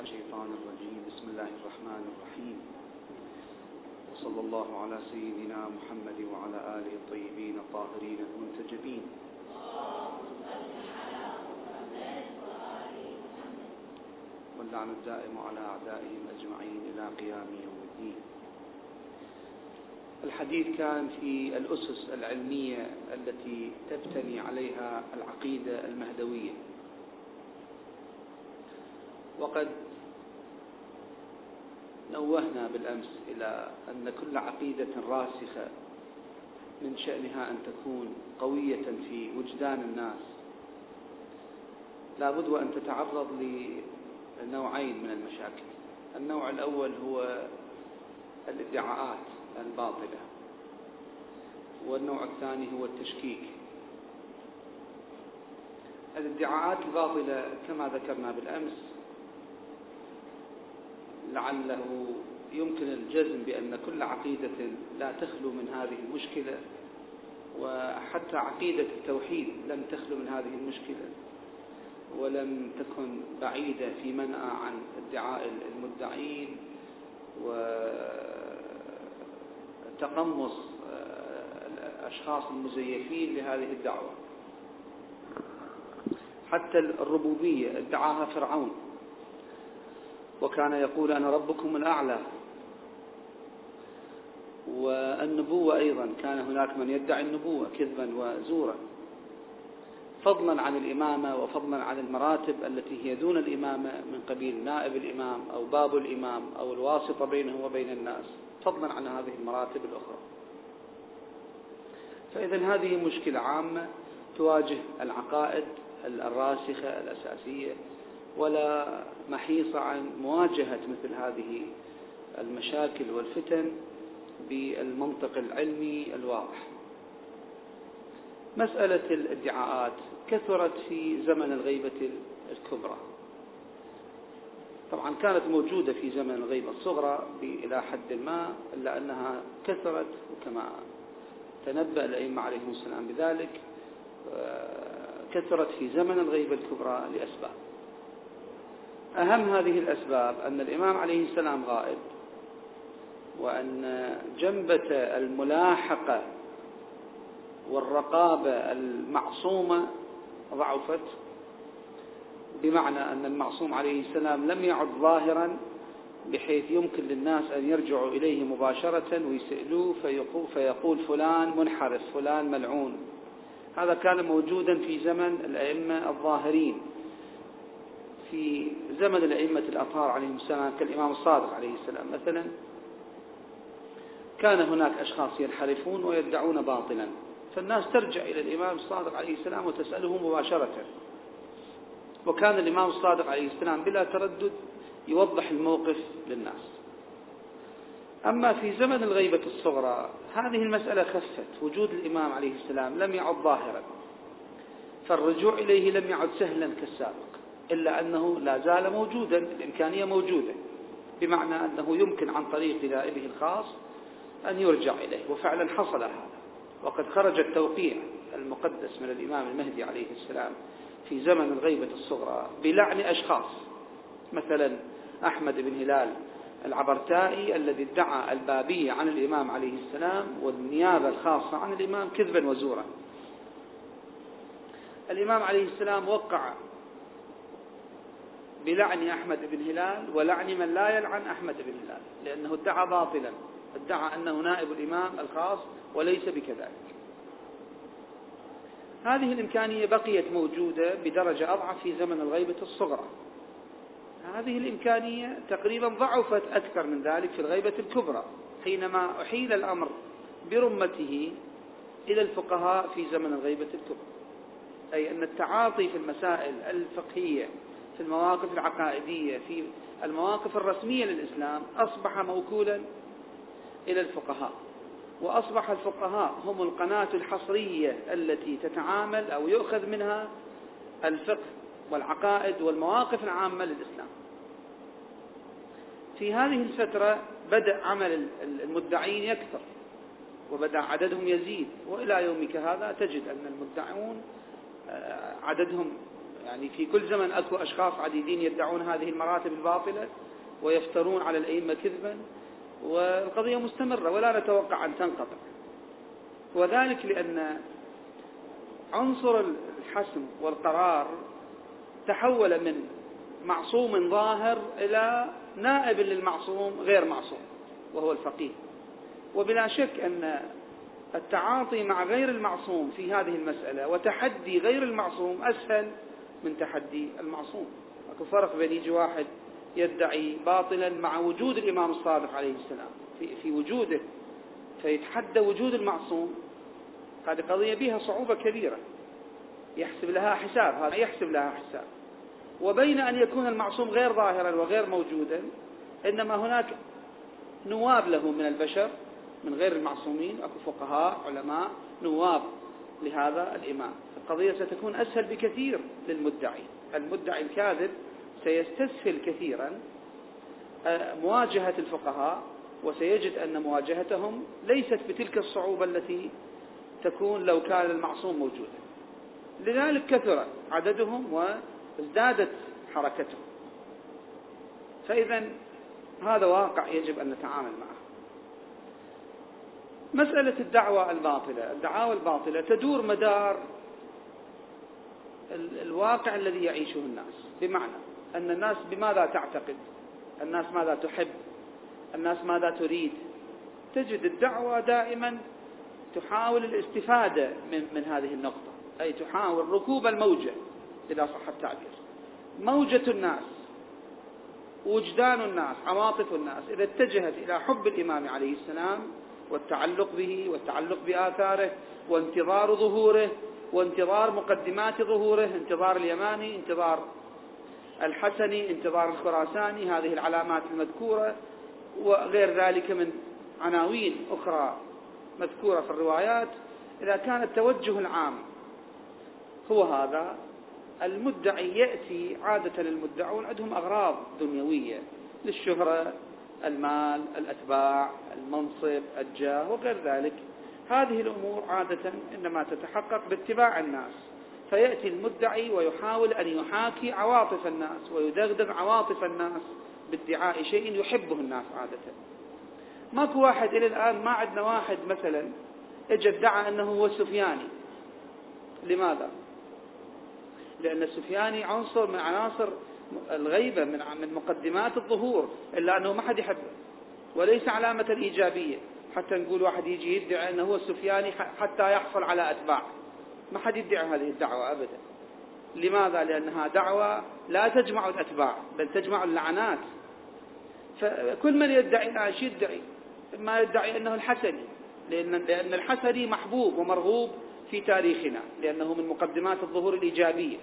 الشيطان الرجيم. بسم الله الرحمن الرحيم. وصلى الله على سيدنا محمد وعلى آله الطيبين الطاهرين المنتجبين. واللعن الدائم على أعدائهم أجمعين إلى قيام يوم الدين. الحديث كان في الأسس العلمية التي تبتني عليها العقيدة المهدوية. وقد نوهنا بالأمس إلى أن كل عقيدة راسخة من شأنها أن تكون قوية في وجدان الناس. لابد وأن تتعرض لنوعين من المشاكل. النوع الأول هو الادعاءات الباطلة والنوع الثاني هو التشكيك. الادعاءات الباطلة كما ذكرنا بالأمس لعله يمكن الجزم بأن كل عقيدة لا تخلو من هذه المشكلة وحتى عقيدة التوحيد لم تخلو من هذه المشكلة ولم تكن بعيدة في منع عن ادعاء المدعين وتقمص الأشخاص المزيفين لهذه الدعوة. حتى الربوبية ادعاها فرعون. وكان يقول أنا ربكم الأعلى. والنبوة أيضا كان هناك من يدعي النبوة كذبا وزورا. فضلا عن الإمامة وفضلا عن المراتب التي هي دون الإمامة من قبيل نائب الإمام أو باب الإمام أو الواسطة بينه وبين الناس. فضلا عن هذه المراتب الأخرى. فإذا هذه مشكلة عامة تواجه العقائد الراسخة الأساسية. ولا محيص عن مواجهة مثل هذه المشاكل والفتن بالمنطق العلمي الواضح. مسألة الادعاءات كثرت في زمن الغيبة الكبرى. طبعا كانت موجودة في زمن الغيبة الصغرى إلى حد ما إلا أنها كثرت وكما تنبأ الأئمة عليهم السلام بذلك كثرت في زمن الغيبة الكبرى لأسباب. أهم هذه الأسباب أن الإمام عليه السلام غائب وأن جنبة الملاحقة والرقابة المعصومة ضعفت بمعنى أن المعصوم عليه السلام لم يعد ظاهرا بحيث يمكن للناس أن يرجعوا إليه مباشرة ويسألوه فيقول, فيقول فلان منحرف فلان ملعون. هذا كان موجودا في زمن الأئمة الظاهرين. في زمن الأئمة الأطهار عليهم السلام كالإمام الصادق عليه السلام مثلا كان هناك أشخاص ينحرفون ويدعون باطلا فالناس ترجع إلى الإمام الصادق عليه السلام وتسأله مباشرة. وكان الإمام الصادق عليه السلام بلا تردد يوضح الموقف للناس. أما في زمن الغيبة الصغرى هذه المسألة خفت. وجود الإمام عليه السلام لم يعد ظاهرا فالرجوع إليه لم يعد سهلا كالسابق. إلا أنه لا زال موجودا الإمكانية موجودة بمعنى أنه يمكن عن طريق نائبه الخاص أن يرجع إليه وفعلا حصل هذا. وقد خرج التوقيع المقدس من الإمام المهدي عليه السلام في زمن الغيبة الصغرى بلعن أشخاص مثلا أحمد بن هلال العبرتائي الذي ادعى البابية عن الإمام عليه السلام والنيابة الخاصة عن الإمام كذبا وزورا. الإمام عليه السلام وقع بلعن أحمد بن هلال ولعن من لا يلعن أحمد بن هلال لأنه ادعى باطلا ادعى أنه نائب الإمام الخاص وليس بكذلك. هذه الإمكانية بقيت موجودة بدرجة أضعف في زمن الغيبة الصغرى. هذه الإمكانية تقريبا ضعفت أكثر من ذلك في الغيبة الكبرى حينما أحيل الأمر برمته إلى الفقهاء في زمن الغيبة الكبرى. أي أن التعاطي في المسائل الفقهية في المواقف العقائدية في المواقف الرسمية للإسلام أصبح موكولا إلى الفقهاء وأصبح الفقهاء هم القناة الحصرية التي تتعامل أو يؤخذ منها الفقه والعقائد والمواقف العامة للإسلام. في هذه الفترة بدأ عمل المدعين يكثر وبدأ عددهم يزيد وإلى يومك هذا تجد أن المدعون آه، عددهم يعني في كل زمن أكو أشخاص عديدين يدعون هذه المراتب الباطلة ويفترون على الأئمة كذبا والقضية مستمرة ولا نتوقع أن تنقطع. وذلك لأن عنصر الحسم والقرار تحول من معصوم ظاهر إلى نائب للمعصوم غير معصوم وهو الفقيه. وبلا شك أن التعاطي مع غير المعصوم في هذه المسألة وتحدي غير المعصوم أسهل من تحدي المعصوم. أكو فرق بين يجي واحد يدعي باطلا مع وجود الإمام الصادق عليه السلام. في, في وجوده. فيتحدى وجود المعصوم. هذه قضية بها صعوبة كبيرة. يحسب لها حساب. هذا يحسب لها حساب. وبين أن يكون المعصوم غير ظاهرا وغير موجودا إنما هناك نواب له من البشر من غير المعصومين. أكو فقهاء علماء نواب. لهذا الإمام. القضية ستكون أسهل بكثير للمدعي. المدعي الكاذب سيستسهل كثيرا آه، مواجهة الفقهاء وسيجد أن مواجهتهم ليست بتلك الصعوبة التي تكون لو كان المعصوم موجودا. لذلك كثر عددهم وازدادت حركتهم. فإذا هذا واقع يجب أن نتعامل معه. مسألة الدعوة الباطلة. الدعاوى الباطلة تدور مدار الواقع الذي يعيشه الناس. بمعنى أن الناس بماذا تعتقد؟ الناس ماذا تحب؟ الناس ماذا تريد؟ تجد الدعوة دائما تحاول الاستفادة من, من هذه النقطة. أي تحاول ركوب الموجة إذا صح التعبير. موجة الناس وجدان الناس عواطف الناس إذا اتجهت إلى حب الإمام عليه السلام والتعلق به والتعلق بآثاره وانتظار ظهوره وانتظار مقدمات ظهوره انتظار اليماني انتظار الحسني انتظار الخراساني هذه العلامات المذكورة وغير ذلك من عناوين أخرى مذكورة في الروايات. إذا كان التوجه العام هو هذا المدعي يأتي عادة المدعون عندهم أغراض دنيوية للشهرة المال الأتباع المنصب الجاه وغير ذلك. هذه الأمور عادة إنما تتحقق باتباع الناس. فيأتي المدعي ويحاول أن يحاكي عواطف الناس ويدغدغ عواطف الناس بادعاء شيء يحبه الناس عادة. ماكو واحد إلى الآن ما عندنا واحد مثلا اجى ادعى أنه هو السفياني لماذا؟ لأن السفياني عنصر من عناصر الغيبة من من مقدمات الظهور إلا أنه ما حد يحبه وليس علامة الإيجابية. حتى نقول واحد يجي يدعي أنه هو السفياني حتى يحصل على أتباع. ما حد يدعي هذه الدعوة أبدا. لماذا؟ لأنها دعوة لا تجمع الأتباع بل تجمع اللعنات. فكل من يدعي إيش يدعي؟ ما يدعي أنه الحسني لأن, لأن الحسني محبوب ومرغوب في تاريخنا لأنه من مقدمات الظهور الإيجابية.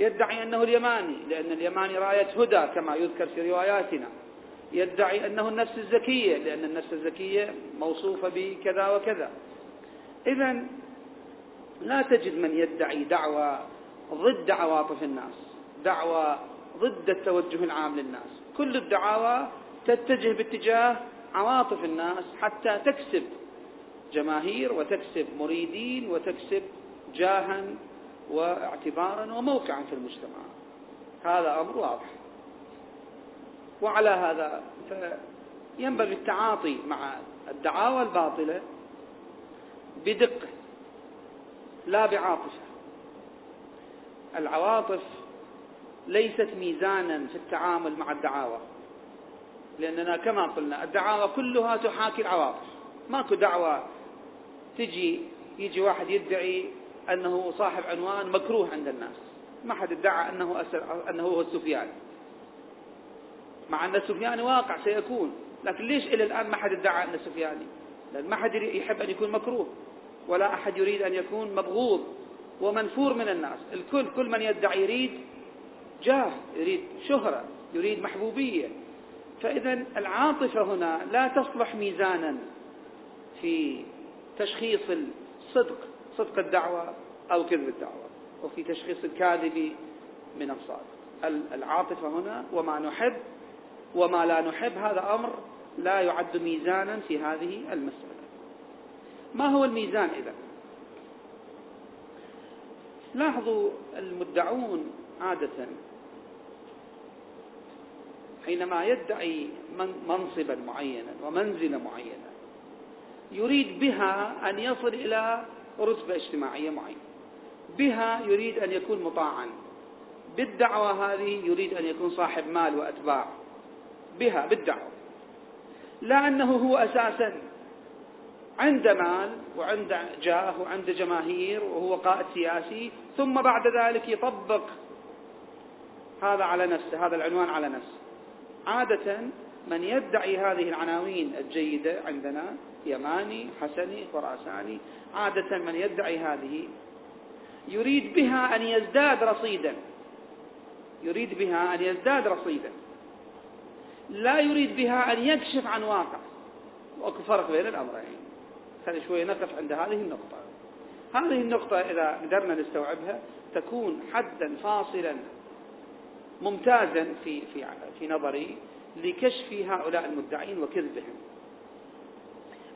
يدعي أنه اليماني لأن اليماني راية هدى كما يذكر في رواياتنا. يدعي أنه النفس الزكية لأن النفس الزكية موصوفة بكذا وكذا. إذا لا تجد من يدعي دعوة ضد عواطف الناس دعوة ضد التوجه العام للناس. كل الدعاوى تتجه باتجاه عواطف الناس حتى تكسب جماهير وتكسب مريدين وتكسب جاها واعتبارا وموقعا في المجتمع. هذا أمر واضح. وعلى هذا ينبغي التعاطي مع الدعاوى الباطلة بدقة لا بعاطفة. العواطف ليست ميزانا في التعامل مع الدعاوى. لأننا كما قلنا الدعاوى كلها تحاكي العواطف. ماكو دعوة تجي يجي واحد يدعي أنه صاحب عنوان مكروه عند الناس. ما حد ادعى أنه, أنه هو السفياني مع أن السفياني واقع سيكون. لكن ليش إلى الآن ما حد ادعى أنه سفياني لأن ما حد يحب أن يكون مكروه. ولا أحد يريد أن يكون مبغوض ومنفور من الناس. الكل كل من يدعي يريد جاه يريد شهرة يريد محبوبية. فإذا العاطفة هنا لا تصلح ميزانا في تشخيص الصدق. صدق الدعوة أو كذب الدعوة وفي تشخيص الكاذب من الصادق. العاطفة هنا وما نحب وما لا نحب هذا أمر لا يعد ميزانا في هذه المسألة. ما هو الميزان إذا لاحظوا المدعون عادة حينما يدعي منصبا معينا ومنزلة معينة يريد بها أن يصل إلى رتبة اجتماعية معينة. بها يريد أن يكون مطاعا. بالدعوة هذه يريد أن يكون صاحب مال وأتباع. بها بالدعوة. لا أنه هو أساسا عند مال وعند جاه وعند جماهير وهو قائد سياسي ثم بعد ذلك يطبق هذا على نفسه هذا العنوان على نفسه. عادة من يدعي هذه العناوين الجيدة عندنا يماني حسني خراساني. عادة من يدعي هذه يريد بها أن يزداد رصيدا. يريد بها أن يزداد رصيدا. لا يريد بها أن يكشف عن واقع. وأكو فرق بين الأمرين. خلي شوي نقف عند هذه النقطة. هذه النقطة إذا قدرنا نستوعبها تكون حدا فاصلا ممتازا في في في نظري لكشف هؤلاء المدعين وكذبهم.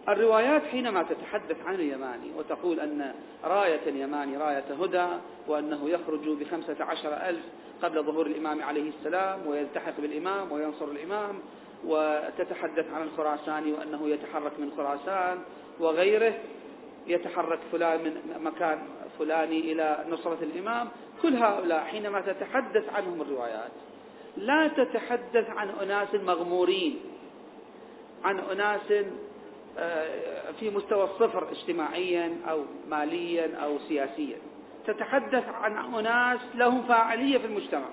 الروايات حينما تتحدث عن اليماني وتقول أن راية اليماني راية هدى وأنه يخرج بخمسة عشر ألف قبل ظهور الإمام عليه السلام ويلتحق بالإمام وينصر الإمام وتتحدث عن الخراساني وأنه يتحرك من خراسان وغيره يتحرك فلان من مكان فلاني إلى نصرة الإمام. كل هؤلاء حينما تتحدث عنهم الروايات لا تتحدث عن أناس مغمورين عن أناس في مستوى الصفر اجتماعيا أو ماليا أو سياسيا. تتحدث عن أناس لهم فاعلية في المجتمع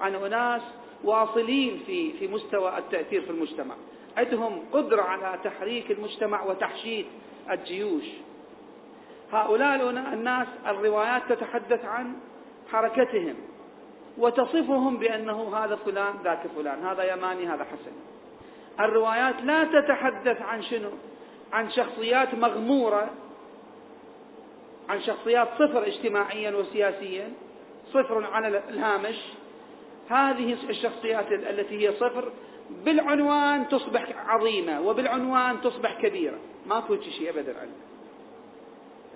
عن أناس واصلين في في مستوى التأثير في المجتمع. عندهم قدرة على تحريك المجتمع وتحشيد الجيوش. هؤلاء الناس الروايات تتحدث عن حركتهم وتصفهم بأنه هذا فلان ذاك فلان هذا يماني هذا حسن. الروايات لا تتحدث عن شنو؟ عن شخصيات مغمورة عن شخصيات صفر اجتماعيا وسياسيا صفر على الهامش. هذه الشخصيات التي هي صفر بالعنوان تصبح عظيمة وبالعنوان تصبح كبيرة. ما كنت شيء أبدا عنه.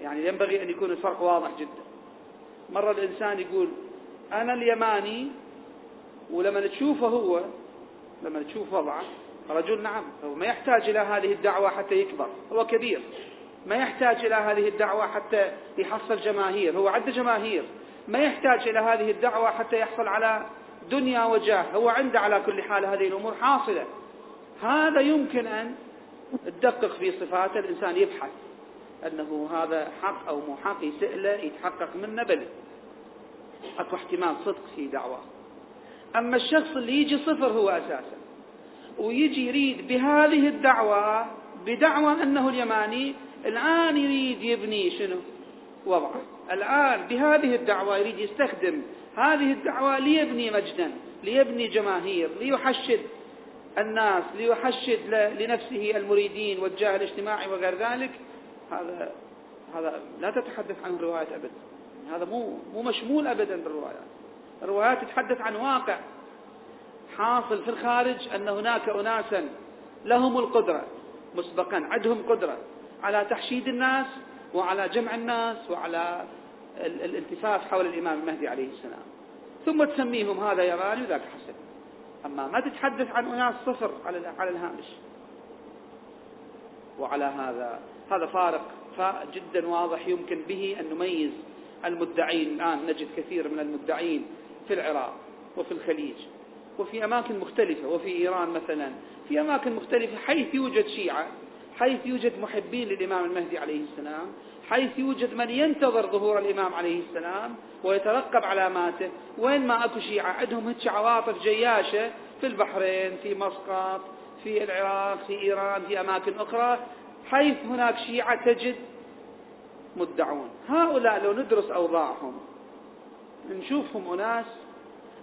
يعني ينبغي أن يكون الفرق واضح جدا. مرة الإنسان يقول أنا اليماني ولما تشوفه هو لما تشوف وضعه رجل نعم هو ما يحتاج إلى هذه الدعوة حتى يكبر هو كبير. ما يحتاج إلى هذه الدعوة حتى يحصل جماهير هو عنده جماهير. ما يحتاج إلى هذه الدعوة حتى يحصل على دنيا وجاه هو عنده على كل حال هذه الأمور حاصلة. هذا يمكن أن تدقق في صفاته الإنسان يبحث أنه هذا حق أو مو حق يسأله يتحقق منه بل أكو احتمال صدق في دعوة. أما الشخص اللي يجي صفر هو أساسا. ويجي يريد بهذه الدعوة بدعوى أنه اليماني الآن يريد يبني شنو؟ وضعه الآن بهذه الدعوة يريد يستخدم هذه الدعوة ليبني مجدا ليبني جماهير ليحشد الناس ليحشد لنفسه المريدين والجاه الاجتماعي وغير ذلك. هذا هذا لا تتحدث عن الروايات أبدا. هذا مو مو مشمول أبدا بالروايات. الروايات تتحدث عن واقع. حاصل في الخارج أن هناك أناسا لهم القدرة مسبقا عندهم قدرة على تحشيد الناس وعلى جمع الناس وعلى الالتفاف حول الإمام المهدي عليه السلام. ثم تسميهم هذا يماني وذاك حسن. أما ما تتحدث عن أناس صفر على الهامش. وعلى هذا هذا فارق جدا واضح يمكن به أن نميز المدعين. الآن نجد كثير من المدعين في العراق وفي الخليج. وفي أماكن مختلفة وفي إيران مثلا في أماكن مختلفة حيث يوجد شيعة حيث يوجد محبين للإمام المهدي عليه السلام حيث يوجد من ينتظر ظهور الإمام عليه السلام ويترقب علاماته وين ما أكو شيعة عندهم هيك عواطف جياشة في البحرين في مسقط في العراق في إيران في أماكن أخرى حيث هناك شيعة تجد مدعون. هؤلاء لو ندرس أوضاعهم نشوفهم أناس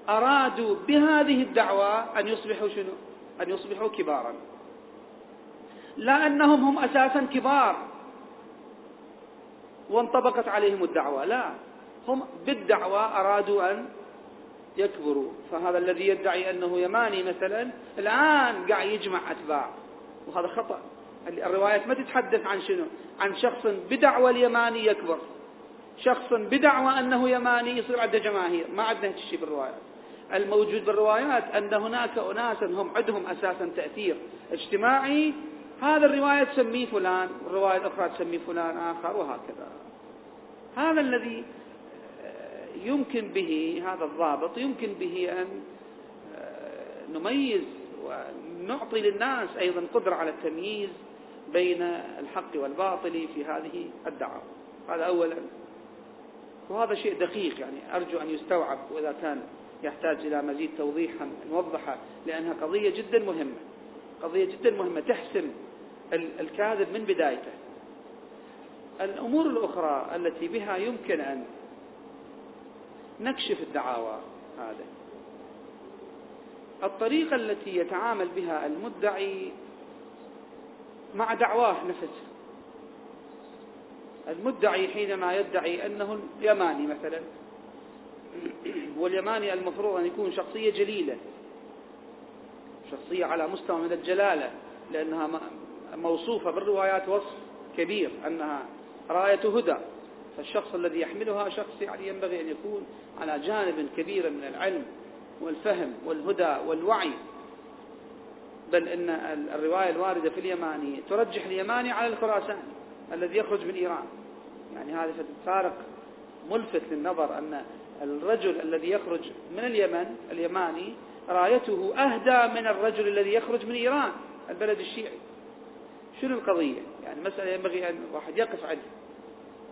أرادوا بهذه الدعوة أن يصبحوا شنو؟ أن يصبحوا كبارا. لا أنهم هم أساسا كبار. وانطبقت عليهم الدعوة. لا. هم بالدعوة أرادوا أن يكبروا. فهذا الذي يدعي أنه يماني مثلا الآن قاعد يجمع أتباع. وهذا خطأ. الروايات ما تتحدث عن شنو؟ عن شخص بدعوة اليماني يكبر. شخص بدعوى أنه يماني يصير عنده جماهير. ما عندنا هيك شيء بالروايات الموجود بالروايات أن هناك أناسا هم عندهم أساسا تأثير اجتماعي. هذا الرواية تسميه فلان والرواية الأخرى تسميه فلان آخر وهكذا. هذا الذي يمكن به هذا الضابط يمكن به أن آه، نميز ونعطي للناس أيضا قدرة على التمييز بين الحق والباطل في هذه الدعوة. هذا أولا. وهذا شيء دقيق يعني أرجو أن يستوعب وإذا كان يحتاج إلى مزيد توضيح نوضحه لأنها قضية جدا مهمة. قضية جدا مهمة تحسم الكاذب من بدايته. الأمور الأخرى التي بها يمكن أن نكشف الدعاوى هذا الطريقة التي يتعامل بها المدعي مع دعواه نفسه. المدعي حينما يدعي أنه يماني مثلا واليماني المفروض أن يكون شخصية جليلة شخصية على مستوى من الجلالة لأنها موصوفة بالروايات وصف كبير أنها راية هدى. فالشخص الذي يحملها شخص يعني ينبغي أن يكون على جانب كبير من العلم والفهم والهدى والوعي. بل إن الرواية الواردة في اليماني ترجح اليماني على الخراساني الذي يخرج من إيران. يعني هذا فارق ملفت للنظر أن الرجل الذي يخرج من اليمن اليماني رايته أهدى من الرجل الذي يخرج من إيران البلد الشيعي. شنو القضية؟ يعني مسألة ينبغي أن واحد يقف عنها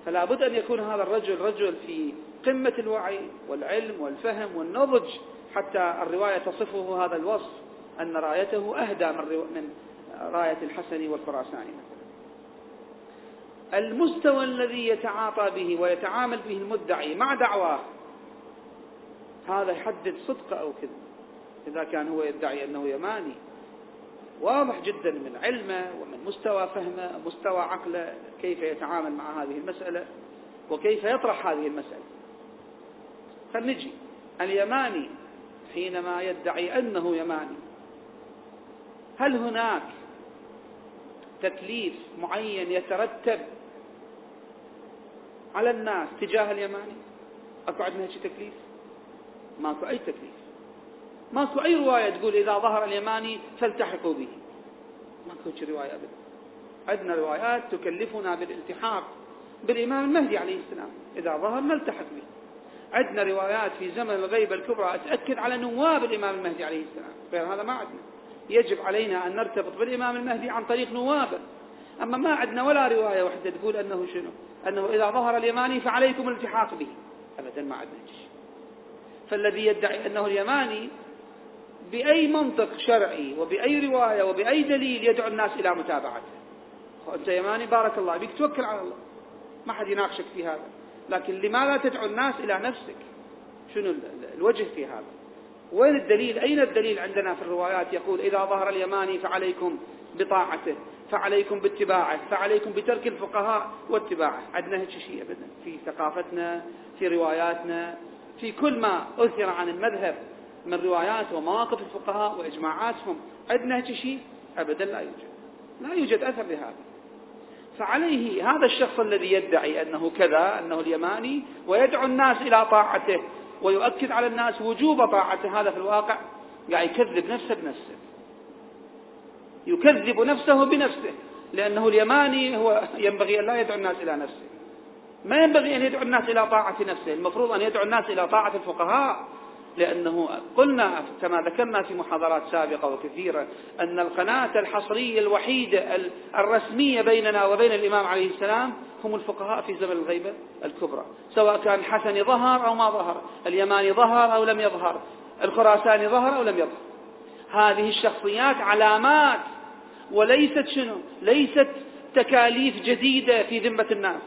فلا بد أن يكون هذا الرجل رجل في قمة الوعي والعلم والفهم والنضج حتى الرواية تصفه هذا الوصف أن رايته أهدى من راية الحسن والخراساني مثلا. المستوى الذي يتعاطى به ويتعامل به المدعي مع دعواه هذا يحدد صدق أو كذب. إذا كان هو يدعي أنه يماني. واضح جدا من علمه ومن مستوى فهمه مستوى عقله كيف يتعامل مع هذه المسألة وكيف يطرح هذه المسألة. فلنجي. اليماني حينما يدعي أنه يماني. هل هناك تكليف معين يترتب على الناس تجاه اليماني؟ أكو عندنا هيك تكليف؟ ماكو أي تكليف ماكو أي رواية تقول إذا ظهر اليماني فالتحقوا به. ماكو رواية أبدا. عندنا روايات تكلفنا بالالتحاق بالإمام المهدي عليه السلام. إذا ظهر نلتحق به. عندنا روايات في زمن الغيبة الكبرى تأكد على نواب الإمام المهدي عليه السلام. غير هذا ما عندنا. يجب علينا أن نرتبط بالإمام المهدي عن طريق نوابه. أما ما عندنا ولا رواية واحدة تقول أنه شنو؟ أنه إذا ظهر اليماني فعليكم الالتحاق به. أبدا ما عندنا شيء. فالذي يدعي أنه اليماني بأي منطق شرعي وبأي رواية وبأي دليل يدعو الناس إلى متابعته. أنت يماني بارك الله بك توكل على الله. ما حد يناقشك في هذا. لكن لماذا تدعو الناس إلى نفسك؟ شنو الوجه في هذا؟ وين الدليل؟ أين الدليل عندنا في الروايات يقول إذا ظهر اليماني فعليكم بطاعته فعليكم باتباعه فعليكم بترك الفقهاء واتباعه. عندنا هيك شيء أبدا. في ثقافتنا في رواياتنا في كل ما أثر عن المذهب من روايات ومواقف الفقهاء وإجماعاتهم. عندنا هيك شيء؟ أبدا لا يوجد. لا يوجد أثر لهذا. فعليه هذا الشخص الذي يدعي أنه كذا أنه اليماني ويدعو الناس إلى طاعته ويؤكد على الناس وجوب طاعته. هذا في الواقع يعني يكذب نفسه بنفسه. يكذب نفسه بنفسه لأنه اليماني هو ينبغي أن لا يدعو الناس إلى نفسه. ما ينبغي أن يدعو الناس إلى طاعة نفسه. المفروض أن يدعو الناس إلى طاعة الفقهاء لأنه قلنا كما ذكرنا في محاضرات سابقة وكثيرة أن القناة الحصرية الوحيدة الرسمية بيننا وبين الإمام عليه السلام هم الفقهاء في زمن الغيبة الكبرى سواء كان الحسن ظهر أو ما ظهر اليماني ظهر أو لم يظهر الخراساني ظهر أو لم يظهر. هذه الشخصيات علامات وليست شنو؟ ليست تكاليف جديدة في ذمة الناس.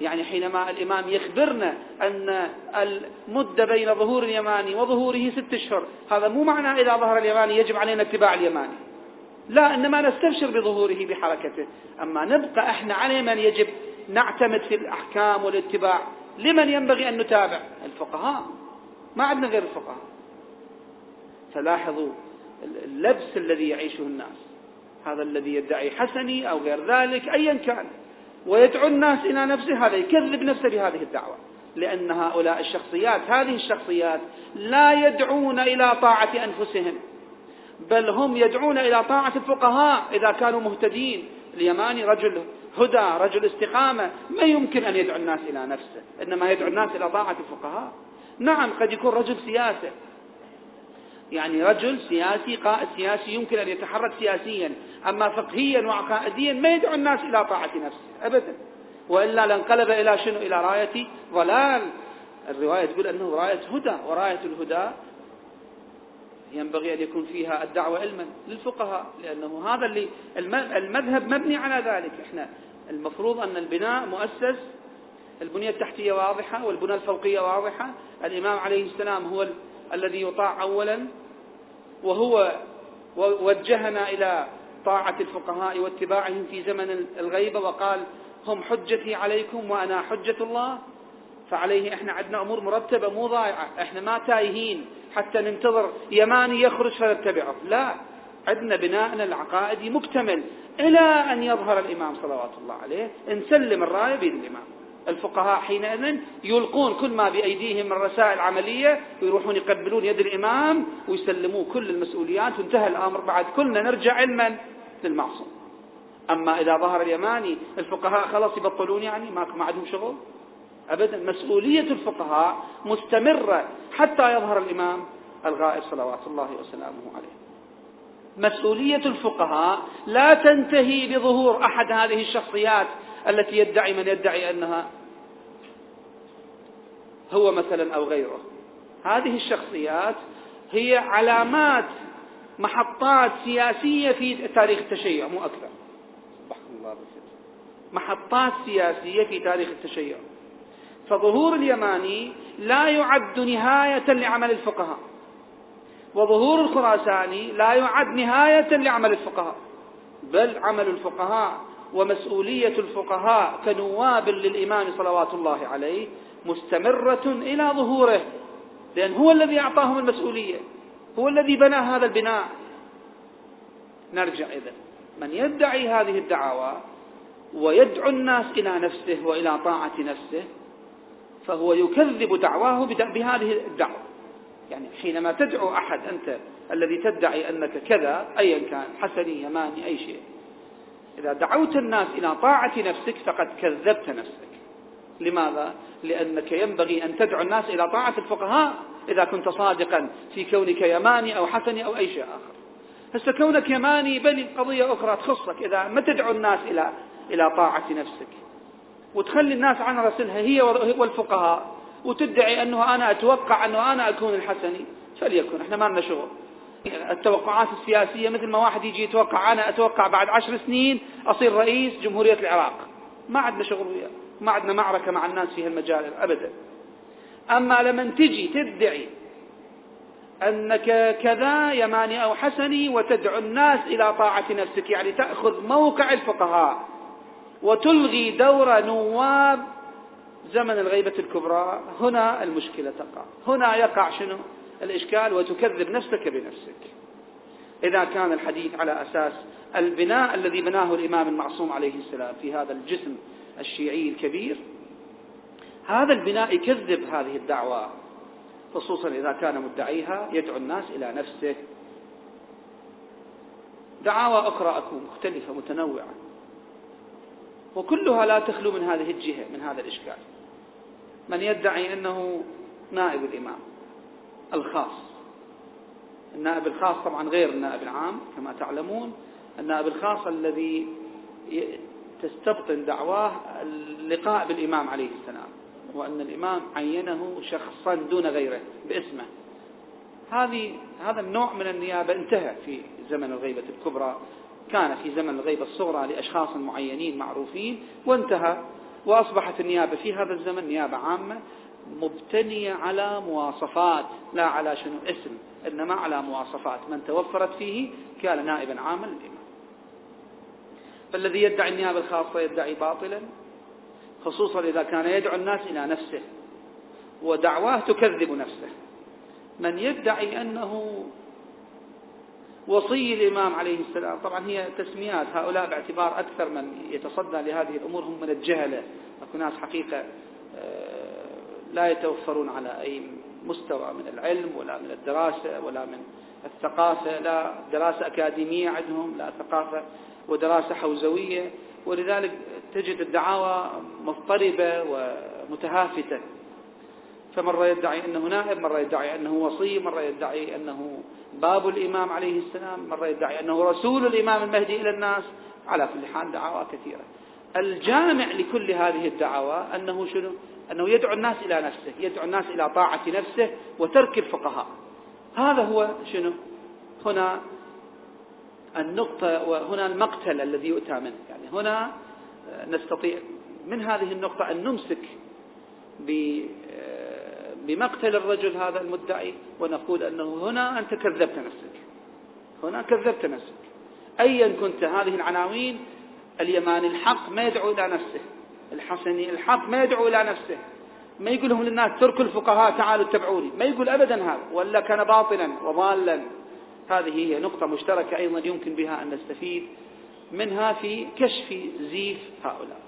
يعني حينما الإمام يخبرنا أن المدة بين ظهور اليماني وظهوره ست أشهر هذا مو معنى إذا ظهر اليماني يجب علينا اتباع اليماني. لا إنما نستبشر بظهوره بحركته. أما نبقى إحنا على من يجب نعتمد في الأحكام والاتباع لمن ينبغي أن نتابع؟ الفقهاء. ما عندنا غير الفقهاء. فلاحظوا اللبس الذي يعيشه الناس هذا الذي يدعي حسني أو غير ذلك أيا كان. ويدعو الناس إلى نفسه هذا يكذب نفسه بهذه الدعوة. لأن هؤلاء الشخصيات هذه الشخصيات لا يدعون إلى طاعة أنفسهم بل هم يدعون إلى طاعة الفقهاء إذا كانوا مهتدين. اليماني رجل هدى رجل استقامة ما يمكن أن يدعو الناس إلى نفسه إنما يدعو الناس إلى طاعة الفقهاء. نعم قد يكون رجل سياسة يعني رجل سياسي قائد سياسي يمكن أن يتحرك سياسيا أما فقهيا وعقائديا ما يدعو الناس إلى طاعة نفسه أبدا. وإلا لانقلب إلى شنو؟ إلى راية ضلال. الرواية تقول أنه راية هدى وراية الهدى ينبغي أن يكون فيها الدعوة علما للفقهاء لأنه هذا اللي المذهب مبني على ذلك. إحنا المفروض أن البناء مؤسس البنية التحتية واضحة والبنى الفوقية واضحة. الإمام عليه السلام هو الذي يطاع أولا وهو وجهنا إلى طاعة الفقهاء واتباعهم في زمن الغيبة وقال هم حجتي عليكم وأنا حجة الله فعليه إحنا عندنا أمور مرتبة مو ضايعه إحنا ما تايهين حتى ننتظر يماني يخرج فنتبعه لا عندنا بناءنا العقائدي مكتمل إلى أن يظهر الإمام صلوات الله عليه نسلم الرايه بيد الإمام. الفقهاء حينئذ يلقون كل ما بأيديهم من رسائل عملية ويروحون يقبلون يد الإمام ويسلموه كل المسؤوليات وانتهى الأمر. بعد كلنا نرجع علما للمعصوم. أما إذا ظهر اليماني الفقهاء خلاص يبطلون يعني؟ ما ما عندهم شغل؟ أبدا. مسؤولية الفقهاء مستمرة حتى يظهر الإمام الغائب صلوات الله وسلامه عليه. مسؤولية الفقهاء لا تنتهي بظهور أحد هذه الشخصيات التي يدعي من يدعي أنها هو مثلا أو غيره. هذه الشخصيات هي علامات محطات سياسية في تاريخ التشيع مو أكثر. محطات سياسية في تاريخ التشيع. فظهور اليماني لا يعد نهاية لعمل الفقهاء. وظهور الخراساني لا يعد نهاية لعمل الفقهاء بل عمل الفقهاء ومسؤولية الفقهاء كنواب للإمام صلوات الله عليه مستمرة إلى ظهوره لأن هو الذي أعطاهم المسؤولية هو الذي بنى هذا البناء. نرجع إذا من يدعي هذه الدعوى ويدعو الناس إلى نفسه وإلى طاعة نفسه فهو يكذب دعواه بهذه الدعوة. يعني حينما تدعو أحد أنت الذي تدعي أنك كذا أيا كان حسني يماني أي شيء. إذا دعوت الناس إلى طاعة نفسك فقد كذبت نفسك. لماذا؟ لأنك ينبغي أن تدعو الناس إلى طاعة الفقهاء إذا كنت صادقا في كونك يماني أو حسني أو أي شيء آخر. هسه كونك يماني بني قضية أخرى تخصك. إذا ما تدعو الناس إلى إلى طاعة نفسك. وتخلي الناس عن رسلها هي والفقهاء. وتدعي أنه أنا أتوقع أنه أنا أكون الحسني فليكن إحنا ما لنا شغل. التوقعات السياسية مثل ما واحد يجي يتوقع أنا أتوقع بعد عشر سنين أصير رئيس جمهورية العراق. ما عندنا شغل وياه. ما عندنا معركة مع الناس في هالمجال أبدا. أما لما تجي تدعي أنك كذا يماني أو حسني وتدعو الناس إلى طاعة نفسك يعني تأخذ موقع الفقهاء وتلغي دور نواب زمن الغيبة الكبرى هنا المشكلة تقع. هنا يقع شنو؟ الإشكال وتكذب نفسك بنفسك. إذا كان الحديث على أساس البناء الذي بناه الإمام المعصوم عليه السلام في هذا الجسم الشيعي الكبير هذا البناء يكذب هذه الدعوة خصوصا إذا كان مدعيها يدعو الناس إلى نفسه. دعاوى أخرى أكون مختلفة متنوعة. وكلها لا تخلو من هذه الجهة من هذا الإشكال. من يدعي أنه نائب الإمام الخاص. النائب الخاص طبعا غير النائب العام كما تعلمون. النائب الخاص الذي تستبطن دعواه اللقاء بالإمام عليه السلام وأن الإمام عينه شخصا دون غيره باسمه. هذه هذا النوع من النيابة انتهى في زمن الغيبة الكبرى. كان في زمن الغيبة الصغرى لأشخاص معينين معروفين وانتهى وأصبحت النيابة في هذا الزمن نيابة عامة مبتنية على مواصفات لا على شنو اسم إنما على مواصفات. من توفرت فيه كان نائبا عاما للإمام. فالذي يدعي النيابة الخاصة يدعي باطلا خصوصا إذا كان يدعو الناس إلى نفسه ودعواه تكذب نفسه. من يدعي أنه وصي الإمام عليه السلام. طبعا هي تسميات هؤلاء باعتبار أكثر من يتصدى لهذه الأمور هم من الجهلة. أكو ناس حقيقة آه، لا يتوفرون على أي مستوى من العلم ولا من الدراسة ولا من الثقافة لا دراسة أكاديمية عندهم لا ثقافة ودراسة حوزوية. ولذلك تجد الدعاوى مضطربة ومتهافتة. فمرة يدعي أنه نائب مرة يدعي أنه وصي مرة يدعي أنه باب الإمام عليه السلام مرة يدعي أنه رسول الإمام المهدي إلى الناس على كل حال دعاوى كثيرة. الجامع لكل هذه الدعاوى أنه شنو؟ أنه يدعو الناس إلى نفسه يدعو الناس إلى طاعة نفسه وترك الفقهاء. هذا هو شنو؟ هنا النقطة وهنا المقتل الذي يؤتى منه. يعني هنا نستطيع من هذه النقطة أن نمسك بمقتل الرجل هذا المدعي ونقول أنه هنا أنت كذبت نفسك. هنا كذبت نفسك. أيا كنت هذه العناوين اليماني الحق ما يدعو إلى نفسه الحسني الحق ما يدعو إلى نفسه. ما يقول لهم للناس تركوا الفقهاء تعالوا اتبعوني. ما يقول أبدا هذا ولا كان باطلا وضالا. هذه هي نقطة مشتركة أيضا يمكن بها أن نستفيد منها في كشف زيف هؤلاء.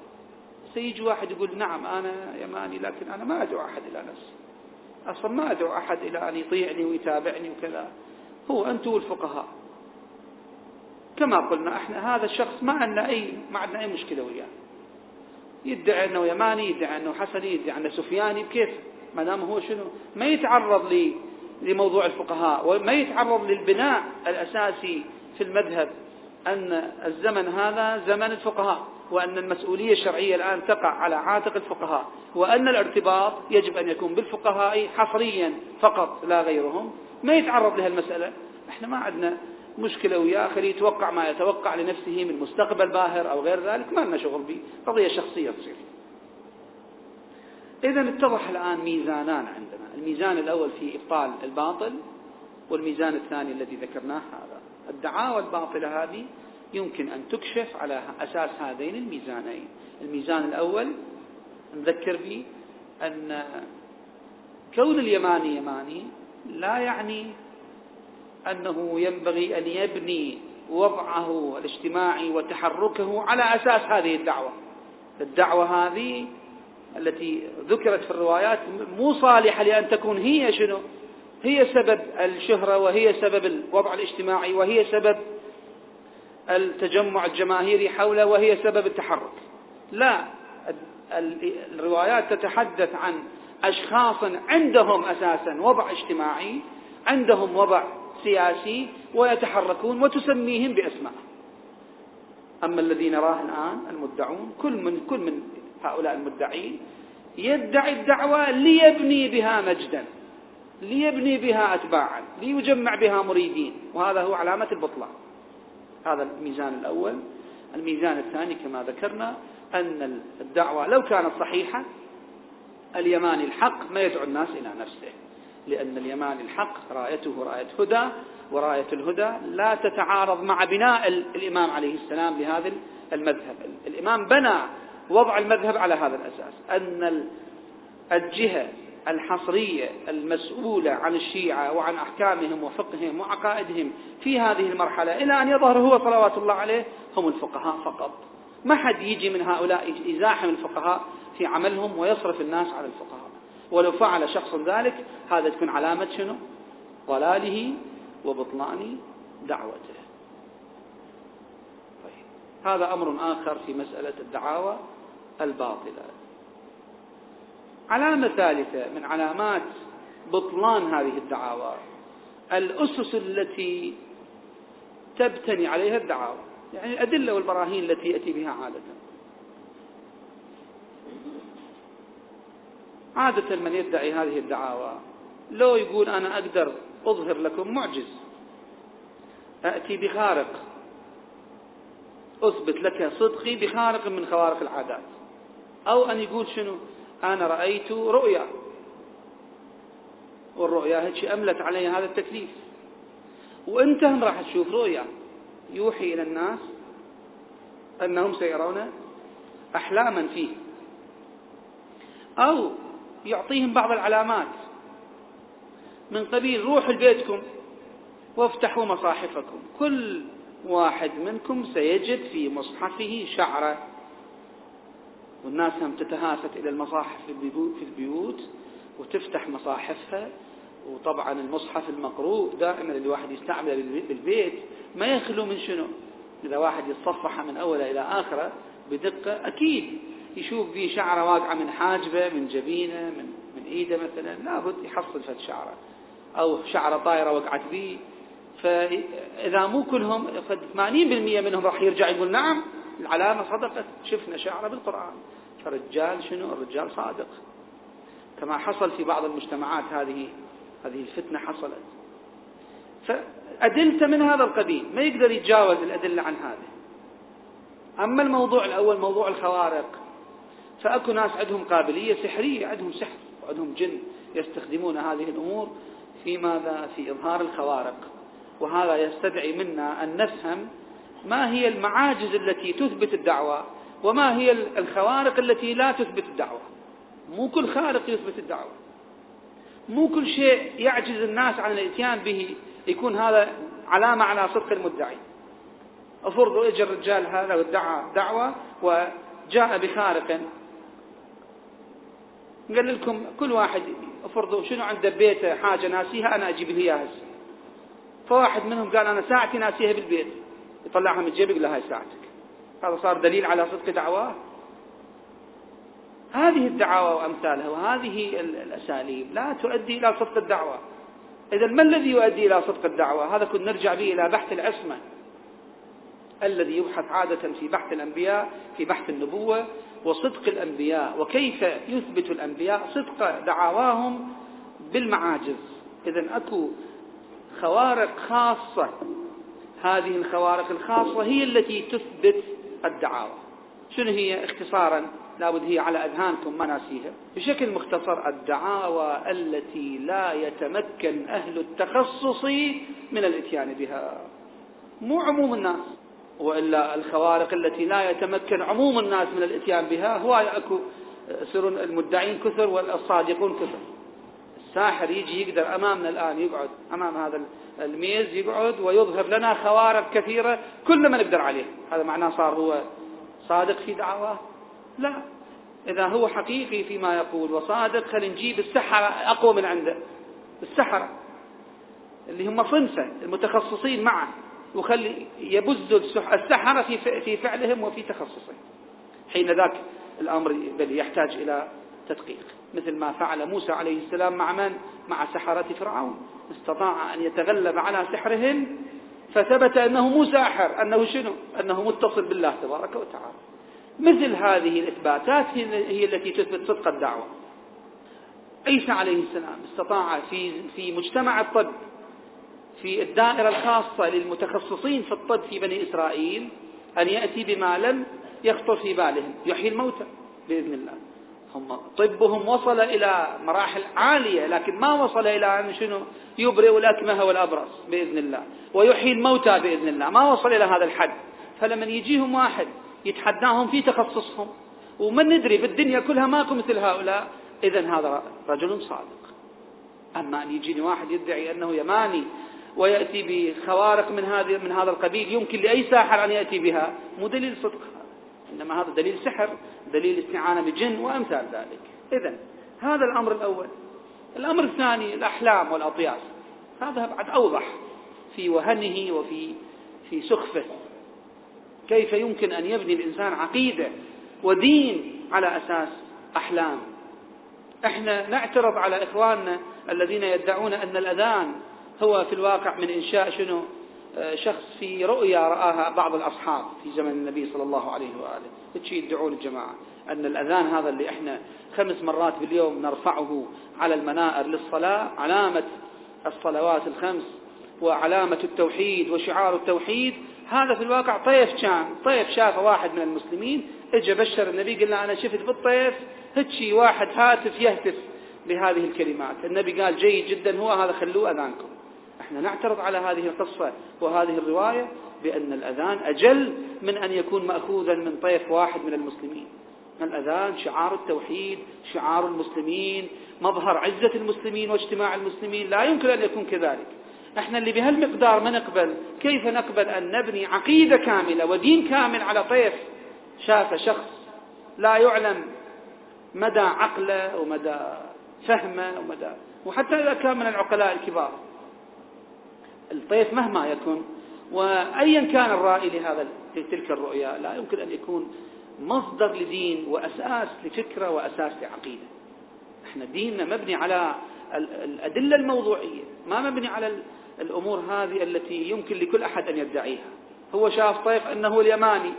سيجي واحد يقول نعم أنا يماني لكن أنا ما أدعو أحد إلى نفسي. أصلا ما أدعو أحد إلى أن يطيعني ويتابعني وكذا. هو أنتم الفقهاء. كما قلنا إحنا هذا الشخص ما عندنا أي ما عندنا أي مشكلة وياه. يدعي أنه يماني يدعي أنه حسني يدعي أنه سفياني بكيف؟ ما دام هو شنو؟ ما يتعرض لموضوع الفقهاء وما يتعرض للبناء الأساسي في المذهب. أن الزمن هذا زمن الفقهاء وأن المسؤولية الشرعية الآن تقع على عاتق الفقهاء وأن الارتباط يجب أن يكون بالفقهاء حصريا فقط لا غيرهم. ما يتعرض لها المسألة؟ إحنا ما عندنا مشكلة وياه خليه يتوقع ما يتوقع لنفسه من مستقبل باهر أو غير ذلك ما لنا شغل به قضية شخصية تصير. إذا اتضح الآن ميزانان عندنا. الميزان الأول في إبطال الباطل والميزان الثاني الذي ذكرناه هذا. الدعاوى الباطلة هذه يمكن أن تكشف على أساس هذين الميزانين. الميزان الأول نذكر به أن كون اليماني يماني لا يعني أنه ينبغي أن يبني وضعه الاجتماعي وتحركه على أساس هذه الدعوة. الدعوة هذه التي ذكرت في الروايات مو صالحة لأن تكون هي شنو؟ هي سبب الشهرة وهي سبب الوضع الاجتماعي وهي سبب التجمع الجماهيري حوله وهي سبب التحرك. لا الروايات تتحدث عن أشخاص عندهم أساسا وضع اجتماعي عندهم وضع سياسي ويتحركون وتسميهم بأسماء. أما الذي نراه الآن المدعون كل من كل من هؤلاء المدعين يدعي الدعوة ليبني بها مجدا. ليبني بها أتباعا ليجمع بها مريدين. وهذا هو علامة البطلان هذا الميزان الأول. الميزان الثاني كما ذكرنا أن الدعوة لو كانت صحيحة اليماني الحق ما يدعو الناس إلى نفسه. لأن اليماني الحق رايته راية هدى وراية الهدى لا تتعارض مع بناء الإمام عليه السلام لهذا المذهب. الإمام بنى وضع المذهب على هذا الأساس. أن الجهة الحصرية المسؤولة عن الشيعة وعن أحكامهم وفقههم وعقائدهم في هذه المرحلة إلى أن يظهر هو صلوات الله عليه هم الفقهاء فقط. ما حد يجي من هؤلاء يزاحم الفقهاء في عملهم ويصرف الناس على الفقهاء. ولو فعل شخص ذلك هذا تكون علامة شنو؟ ضلاله وبطلان دعوته. طيب. هذا أمر آخر في مسألة الدعاوى الباطلة. علامة ثالثة من علامات بطلان هذه الدعاوى. الأسس التي تبتني عليها الدعاوى يعني الأدلة والبراهين التي يأتي بها عادة. عادة من يدعي هذه الدعاوى لو يقول أنا أقدر أظهر لكم معجز أأتي بخارق أثبت لك صدقي بخارق من خوارق العادات. أو أن يقول شنو؟ أنا رأيت رؤيا. والرؤيا هيك أملت علي هذا التكليف. وأنت هم راح تشوف رؤيا. يوحي إلى الناس أنهم سيرون أحلاما فيه. أو يعطيهم بعض العلامات. من قبيل روحوا لبيتكم وافتحوا مصاحفكم. كل واحد منكم سيجد في مصحفه شعرة. والناس هم تتهافت إلى المصاحف في البيوت وتفتح مصاحفها. وطبعا المصحف المقروء دائما اللي واحد يستعمله بالبيت ما يخلو من شنو؟ إذا واحد يتصفح من أوله إلى آخره بدقة أكيد يشوف فيه شعرة واقعة من حاجبه من جبينه من, من إيده مثلا. لابد يحصل فد شعرة. أو شعرة طايرة وقعت به فإذا مو كلهم فد 80% منهم راح يرجع يقول نعم العلامة صدقت. شفنا شعرة بالقرآن. فرجال شنو؟ الرجال صادق. كما حصل في بعض المجتمعات هذه هذه الفتنة حصلت. فأدلة من هذا القبيل ما يقدر يتجاوز الأدلة عن هذا أما الموضوع الأول موضوع الخوارق. فأكو ناس عندهم قابلية سحرية عندهم سحر وعندهم جن يستخدمون هذه الأمور في ماذا؟ في إظهار الخوارق. وهذا يستدعي منا أن نفهم ما هي المعاجز التي تثبت الدعوة وما هي الخوارق التي لا تثبت الدعوة. مو كل خارق يثبت الدعوة. مو كل شيء يعجز الناس عن الإتيان به يكون هذا علامة على صدق المدعي. افرضوا اجى الرجال هذا وادعى دعوة وجاء بخارق. قال لكم كل واحد افرضوا شنو عنده بيته حاجة ناسيها أنا أجيب له إياها. فواحد منهم قال أنا ساعتي ناسيها بالبيت. يطلعها من جيبه يقول له هاي ساعتك هذا صار دليل على صدق دعواه. هذه الدعاوى وأمثالها وهذه الأساليب لا تؤدي إلى صدق الدعوة. إذا ما الذي يؤدي إلى صدق الدعوة؟ هذا كنا نرجع به إلى بحث العصمة. الذي يبحث عادة في بحث الأنبياء في بحث النبوة وصدق الأنبياء. وكيف يثبت الأنبياء؟ صدق دعواهم بالمعاجز. إذا أكو خوارق خاصة هذه الخوارق الخاصة هي التي تثبت الدعاوى. شنو هي؟ اختصارا لابد هي على أذهانكم ما ناسيها بشكل مختصر الدعاوى التي لا يتمكن أهل التخصص من الإتيان بها. مو عموم الناس وإلا الخوارق التي لا يتمكن عموم الناس من الإتيان بها هو أكو يصيرون المدعين كثر والصادقون كثر. الساحر يجي يقدر أمامنا الآن يقعد أمام هذا الميز يقعد ويظهر لنا خوارق كثيرة كلنا ما نقدر عليه. هذا معناه صار هو صادق في دعواه لا. إذا هو حقيقي فيما يقول وصادق خلينا نجيب السحرة أقوى من عنده. السحرة اللي هم صنفة المتخصصين معه وخلي يبز السحرة في في فعلهم وفي تخصصهم حين ذاك الأمر بل يحتاج إلى تدقيق. مثل ما فعل موسى عليه السلام مع من؟ مع سحرة فرعون. استطاع أن يتغلب على سحرهم فثبت أنه مو ساحر أنه شنو؟ أنه متصل بالله تبارك وتعالى. مثل هذه الإثباتات هي التي تثبت صدق الدعوة. عيسى عليه السلام استطاع في في مجتمع الطب في الدائرة الخاصة للمتخصصين في الطب في بني إسرائيل أن يأتي بما لم يخطر في بالهم. يحيي الموتى بإذن الله. هم طبهم وصل إلى مراحل عالية لكن ما وصل إلى أن شنو؟ يبرئ الأكمه والأبرص بإذن الله. ويحيي الموتى بإذن الله. ما وصل إلى هذا الحد. فلما يجيهم واحد يتحداهم في تخصصهم ومن ندري بالدنيا كلها ماكو مثل هؤلاء إذا هذا رجل صادق. أما أن يجيني واحد يدعي أنه يماني ويأتي بخوارق من هذه من هذا القبيل يمكن لأي ساحر أن يأتي بها. مو دليل صدق. إنما هذا دليل سحر. دليل استعانة بجن وأمثال ذلك. إذا هذا الأمر الأول. الأمر الثاني الأحلام والأطياف هذا بعد أوضح في وهنه وفي في سخفه. كيف يمكن أن يبني الإنسان عقيدة ودين على أساس أحلام؟ إحنا نعترض على إخواننا الذين يدعون أن الأذان هو في الواقع من إنشاء شنو؟ شخص في رؤيا رآها بعض الأصحاب في زمن النبي صلى الله عليه وآله. تشي يدعون الجماعة. أن الأذان هذا اللي إحنا خمس مرات باليوم نرفعه على المنائر للصلاة علامة الصلوات الخمس وعلامة التوحيد وشعار التوحيد هذا في الواقع طيف كان طيف شافه واحد من المسلمين اجى بشر النبي قال له أنا شفت بالطيف هتشي واحد هاتف يهتف بهذه الكلمات. النبي قال جيد جدا هو هذا خلوه أذانكم. إحنا نعترض على هذه القصة وهذه الرواية بأن الأذان أجل من أن يكون مأخوذا من طيف واحد من المسلمين. الأذان شعار التوحيد شعار المسلمين مظهر عزة المسلمين واجتماع المسلمين لا يمكن أن يكون كذلك. إحنا اللي بهالمقدار ما نقبل كيف نقبل أن نبني عقيدة كاملة ودين كامل على طيف؟ شاف شخص لا يعلم مدى عقله ومدى فهمه ومدى وحتى إذا كان من العقلاء الكبار. الطيف مهما يكن وأيا كان الرائي لهذا تلك الرؤيا لا يمكن أن يكون مصدر لدين وأساس لفكرة وأساس لعقيدة. إحنا ديننا مبني على الأدلة الموضوعية ما مبني على الأمور هذه التي يمكن لكل أحد أن يدعيها. هو شاف طيف أنه اليماني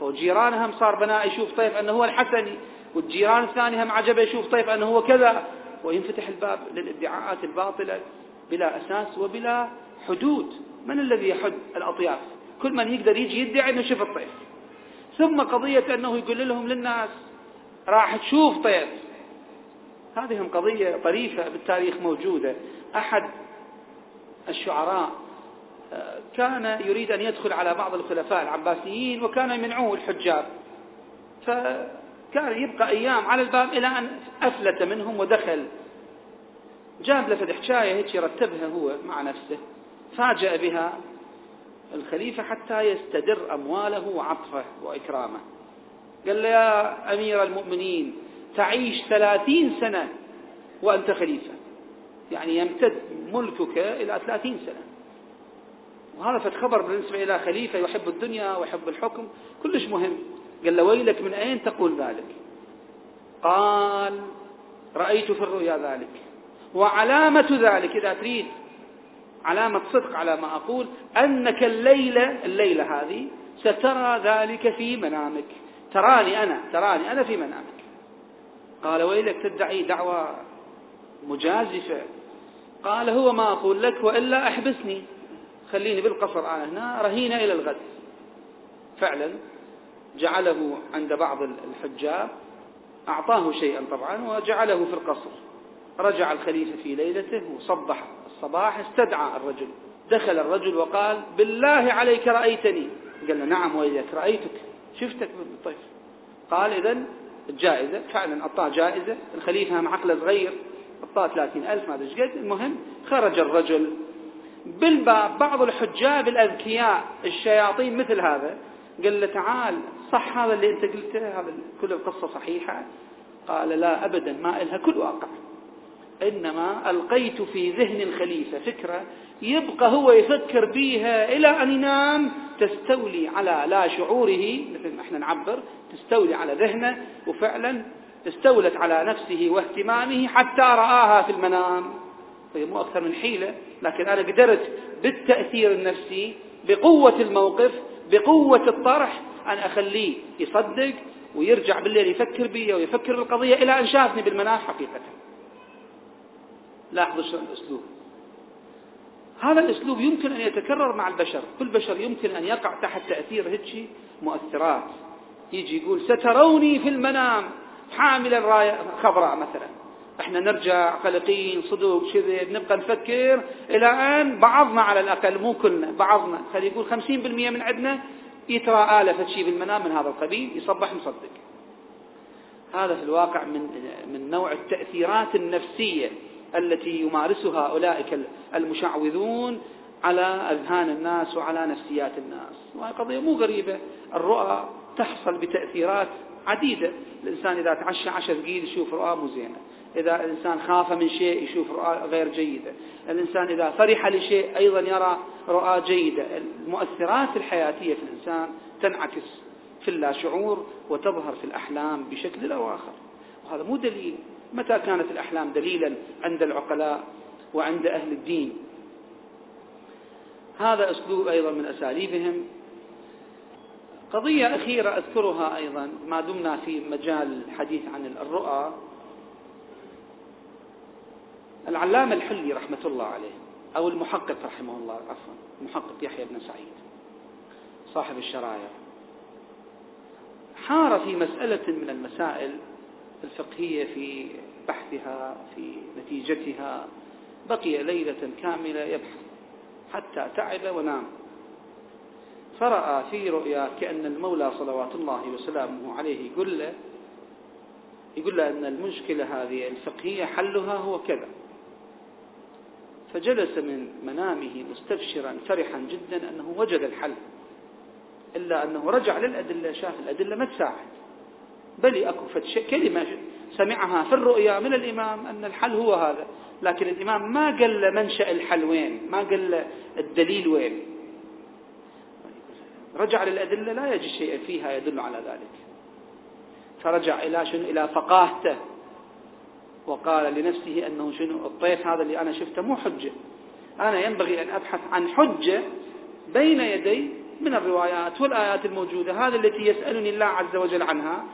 وجيرانه هم صار بناء يشوف طيف أنه هو الحسني والجيران الثاني هم عجبه يشوف طيف أنه هو كذا. وينفتح الباب للادعاءات الباطلة بلا أساس وبلا حدود. من الذي يحد الأطياف؟ كل من يقدر يجي يدعي أنه شوف الطيف. ثم قضية أنه يقول لهم للناس راح تشوف طيف. هذه قضية طريفة بالتاريخ موجودة. أحد الشعراء آه، كان يريد أن يدخل على بعض الخلفاء العباسيين وكان يمنعوه الحجاب. فكان يبقى أيام على الباب إلى أن أفلت منهم ودخل. جاب له حكاية هيك يرتبها هو مع نفسه. فاجأ بها الخليفة حتى يستدر أمواله وعطفه وإكرامه. قال له يا أمير المؤمنين تعيش ثلاثين سنة وأنت خليفة. يعني يمتد ملكك إلى ثلاثين سنة. وهذا خبر بالنسبة إلى خليفة يحب الدنيا ويحب الحكم كلش مهم. قال له ويلك من أين تقول ذلك؟ قال رأيت في الرؤيا ذلك. وعلامة ذلك إذا تريد علامة صدق على ما أقول أنك الليلة الليلة هذه سترى ذلك في منامك. تراني أنا تراني أنا في منامك. قال ويلك تدعي دعوة مجازفة. قال هو ما أقول لك وإلا أحبسني. خليني بالقصر أنا هنا رهينة إلى الغد. فعلا جعله عند بعض الحجاب. أعطاه شيئا طبعا وجعله في القصر. رجع الخليفة في ليلته وصبح. الصباح استدعى الرجل. دخل الرجل وقال بالله عليك رأيتني. قال له نعم ويلك رأيتك شفتك بالطيف قال إذا الجائزة فعلا أعطاه جائزة الخليفة مع عقله صغير أعطاه ثلاثين ألف ما أدري قد. المهم خرج الرجل. بالباب بعض الحجاب الأذكياء الشياطين مثل هذا قال له تعال صح هذا اللي أنت قلته هذا كل القصة صحيحة. قال لا أبدا ما إلها كل واقع. إنما ألقيت في ذهن الخليفة فكرة يبقى هو يفكر بيها إلى أن ينام تستولي على لا شعوره مثل ما إحنا نعبر تستولي على ذهنه وفعلا استولت على نفسه واهتمامه حتى رآها في المنام. هي مو أكثر من حيلة لكن أنا قدرت بالتأثير النفسي بقوة الموقف بقوة الطرح أن أخليه يصدق ويرجع بالليل يفكر بي ويفكر بالقضية إلى أن شافني بالمنام حقيقة. لاحظوا شلون الأسلوب. هذا الأسلوب يمكن أن يتكرر مع البشر. كل بشر يمكن أن يقع تحت تأثير هيك مؤثرات. يجي يقول ستروني في المنام حامل الراية خضراء مثلا. إحنا نرجع قلقين صدوق كذب نبقى نفكر. إلى أن بعضنا على الأقل مو كلنا بعضنا خلي يقول 50% من عندنا يترى آلة فتشي بالمنام من هذا القبيل يصبح مصدق. هذا في الواقع من من نوع التأثيرات النفسية. التي يمارسها أولئك المشعوذون على أذهان الناس وعلى نفسيات الناس. وهي قضية مو غريبة. الرؤى تحصل بتأثيرات عديدة. الإنسان إذا تعشى عشر ثقيل يشوف رؤى مو زينة. إذا الإنسان خاف من شيء يشوف رؤى غير جيدة. الإنسان إذا فرح لشيء أيضا يرى رؤى جيدة. المؤثرات الحياتية في الإنسان تنعكس في اللاشعور وتظهر في الأحلام بشكل أو آخر. وهذا مو دليل. متى كانت الأحلام دليلا عند العقلاء وعند أهل الدين؟ هذا أسلوب أيضا من أساليبهم. قضية أخيرة أذكرها أيضا ما دمنا في مجال الحديث عن الرؤى. العلامة الحلي رحمة الله عليه أو المحقق رحمه الله عفوا المحقق يحيى بن سعيد صاحب الشرايع حار في مسألة من المسائل الفقهية في بحثها في نتيجتها. بقي ليلة كاملة يبحث حتى تعب ونام. فرأى في رؤيا كأن المولى صلوات الله وسلامه عليه يقول له يقول له أن المشكلة هذه الفقهية حلها هو كذا. فجلس من منامه مستبشرا فرحا جدا أنه وجد الحل إلا أنه رجع للأدلة شاف الأدلة ما تساعد. بل أكو كلمة سمعها في الرؤيا من الإمام أن الحل هو هذا. لكن الإمام ما قال منشأ الحل وين ما قال الدليل وين. رجع للأدلة لا يجد شيئا فيها يدل على ذلك. فرجع إلى شنو؟ إلى فقاهته. وقال لنفسه أنه شنو؟ الطيف هذا اللي أنا شفته مو حجة. أنا ينبغي أن أبحث عن حجة بين يدي من الروايات والآيات الموجودة هذه التي يسألني الله عز وجل عنها.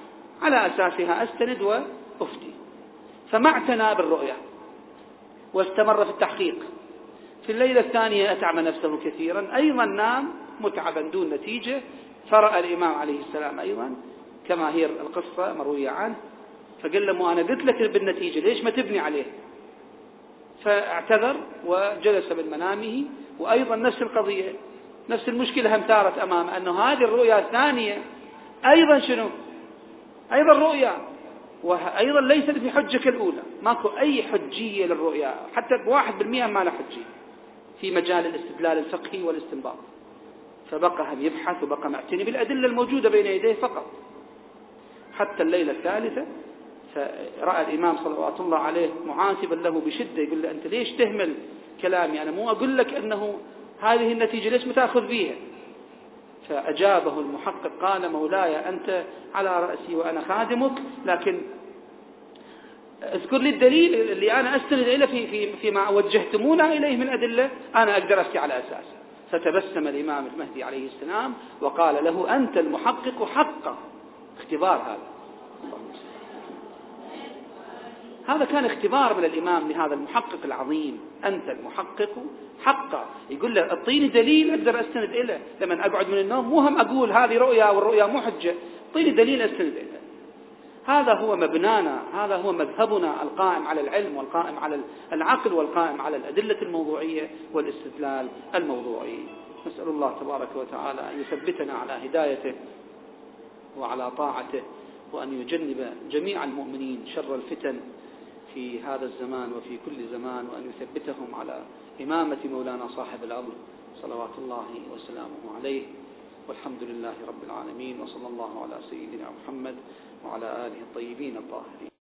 على أساسها أستند وأفتي. فما اعتنى بالرؤيا واستمر في التحقيق. في الليلة الثانية أتعب نفسه كثيرا. أيضا نام متعبا دون نتيجة. فرأى الإمام عليه السلام أيضا كما هي القصة مروية عنه. فقال له أنا قلت لك بالنتيجة ليش ما تبني عليه؟ فاعتذر وجلس من منامه. وأيضا نفس القضية نفس المشكلة هم ثارت أمامه أنه هذه الرؤيا الثانية أيضا شنو؟ أيضا رؤيا وأيضا ليست بحجة كالأولى ماكو أي حجية للرؤيا حتى بواحد بالمئة ما له حجية في مجال الاستدلال الفقهي والاستنباط. فبقى هم يبحث وبقى معتني بالأدلة الموجودة بين يديه فقط. حتى الليلة الثالثة فرأى الإمام صلوات الله عليه معاتبا له بشدة يقول له أنت ليش تهمل كلامي؟ أنا مو أقول لك أنه هذه النتيجة ليش ما تأخذ بيها؟ فأجابه المحقق قال مولاي أنت على رأسي وأنا خادمك لكن اذكر لي الدليل اللي أنا أستند إليه في في فيما وجهتمونا إليه من أدلة أنا أقدر أفتي على أساسه فتبسم الإمام المهدي عليه السلام وقال له أنت المحقق حقا. اختبار هذا. هذا كان اختبار من الإمام لهذا المحقق العظيم. أنت المحقق. حقا يقول له أعطيني دليل أقدر أستند إليه. لما أقعد من النوم مو هم أقول هذه رؤيا والرؤيا مو حجة. أعطيني دليل أستند إليه. هذا هو مبنانا هذا هو مذهبنا القائم على العلم والقائم على العقل والقائم على الأدلة الموضوعية والاستدلال الموضوعي. نسأل الله تبارك وتعالى أن يثبتنا على هدايته وعلى طاعته وأن يجنب جميع المؤمنين شر الفتن في هذا الزمان وفي كل زمان وأن يثبتهم على إمامة مولانا صاحب الأمر صلوات الله وسلامه عليه. والحمد لله رب العالمين وصلى الله على سيدنا محمد وعلى آله الطيبين الطاهرين.